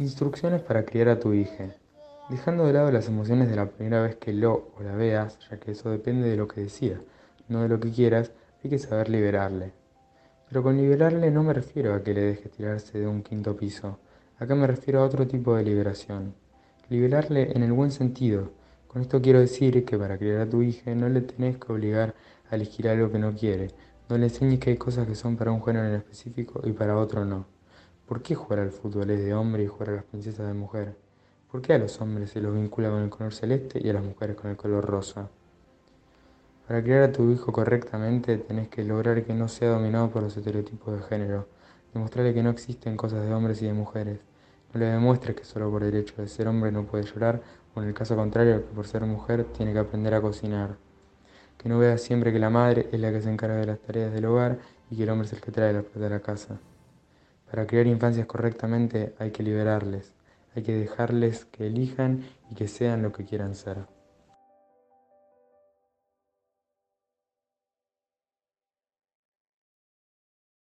Instrucciones para criar a tu hija. Dejando de lado las emociones de la primera vez que lo o la veas, ya que eso depende de lo que decida, no de lo que quieras, hay que saber liberarle. Pero con liberarle no me refiero a que le dejes tirarse de un quinto piso. Acá me refiero a otro tipo de liberación. Liberarle en el buen sentido. Con esto quiero decir que para criar a tu hija no le tenés que obligar a elegir algo que no quiere. No le enseñes que hay cosas que son para un género en específico y para otro no. ¿Por qué jugar al fútbol es de hombre y jugar a las princesas de mujer? ¿Por qué a los hombres se los vincula con el color celeste y a las mujeres con el color rosa? Para criar a tu hijo correctamente tenés que lograr que no sea dominado por los estereotipos de género, demostrarle que no existen cosas de hombres y de mujeres. No le demuestres que solo por el de ser hombre no puede llorar, o en el caso contrario, que por ser mujer tiene que aprender a cocinar. Que no vea siempre que la madre es la que se encarga de las tareas del hogar y que el hombre es el que trae la plata a la casa. Para criar infancias correctamente hay que liberarles, hay que dejarles que elijan y que sean lo que quieran ser.